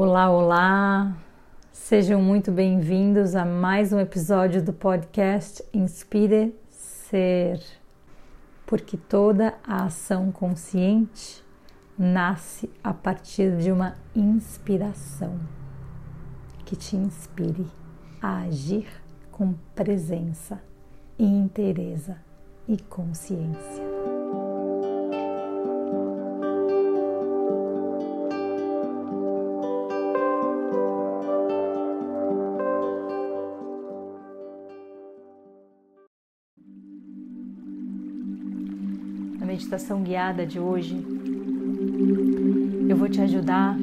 Olá, olá! Sejam muito bem-vindos a mais um episódio do podcast Inspire Ser, porque toda a ação consciente nasce a partir de uma inspiração que te inspire a agir com presença, inteireza e consciência. Meditação guiada de hoje, eu vou te ajudar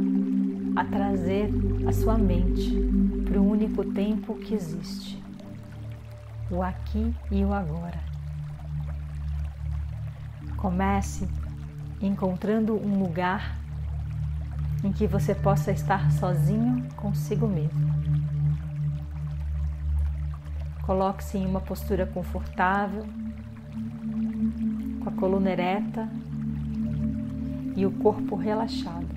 a trazer a sua mente para o único tempo que existe, o aqui e o agora. Comece encontrando um lugar em que você possa estar sozinho consigo mesmo. Coloque-se em uma postura confortável coluna ereta e o corpo relaxado.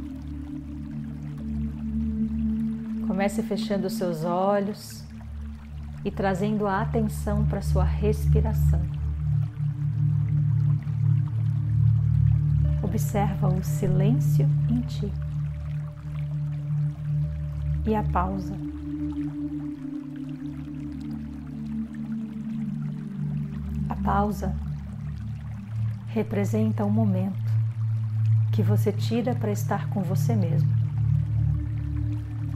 Comece fechando os seus olhos e trazendo a atenção para a sua respiração. Observa o silêncio em ti e a pausa. A pausa representa um momento que você tira para estar com você mesmo.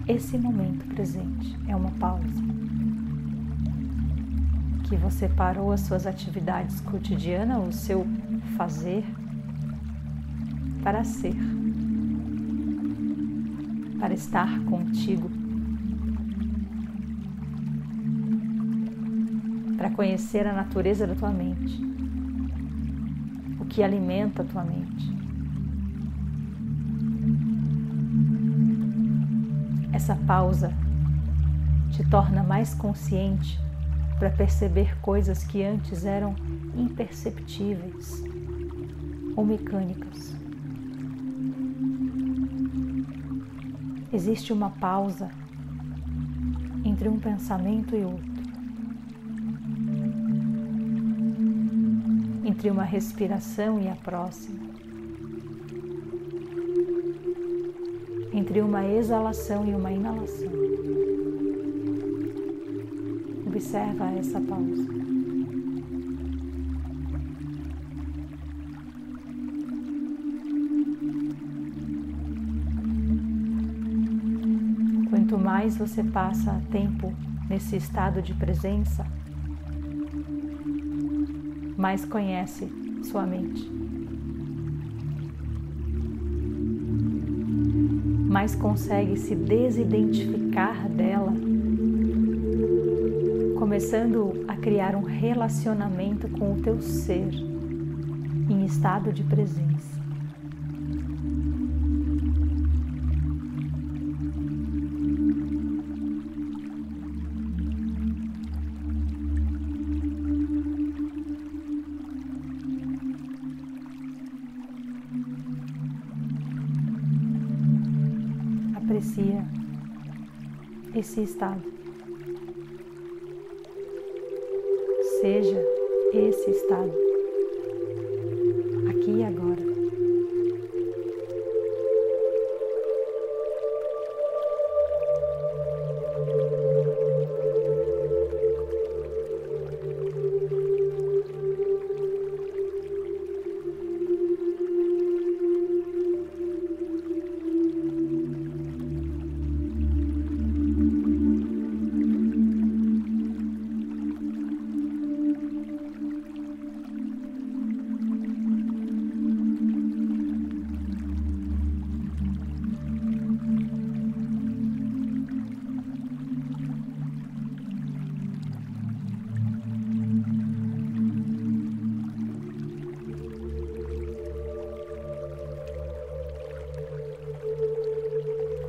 Esse momento presente é uma pausa. Que você parou as suas atividades cotidianas, o seu fazer, para ser, para estar contigo, para conhecer a natureza da tua mente que alimenta a tua mente. Essa pausa te torna mais consciente para perceber coisas que antes eram imperceptíveis ou mecânicas. Existe uma pausa entre um pensamento e outro. Entre uma respiração e a próxima, entre uma exalação e uma inalação. Observa essa pausa. Quanto mais você passa tempo nesse estado de presença, mais conhece sua mente. Mais consegue se desidentificar dela, começando a criar um relacionamento com o teu ser em estado de presença. Aprecia esse estado. Seja esse estado,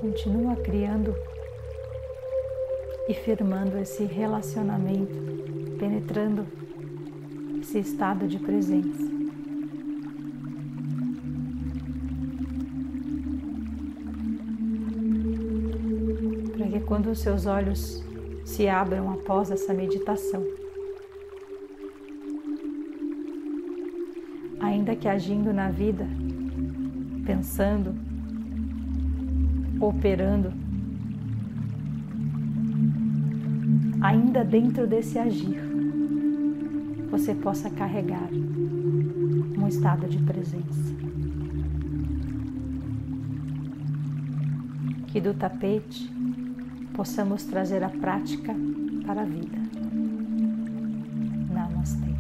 continua criando e firmando esse relacionamento, penetrando esse estado de presença. quando os seus olhos se abram após essa meditação. Ainda que agindo na vida, pensando, operando, ainda dentro desse agir, você possa carregar um estado de presença. Que do tapete possamos trazer a prática para a vida. Namastê.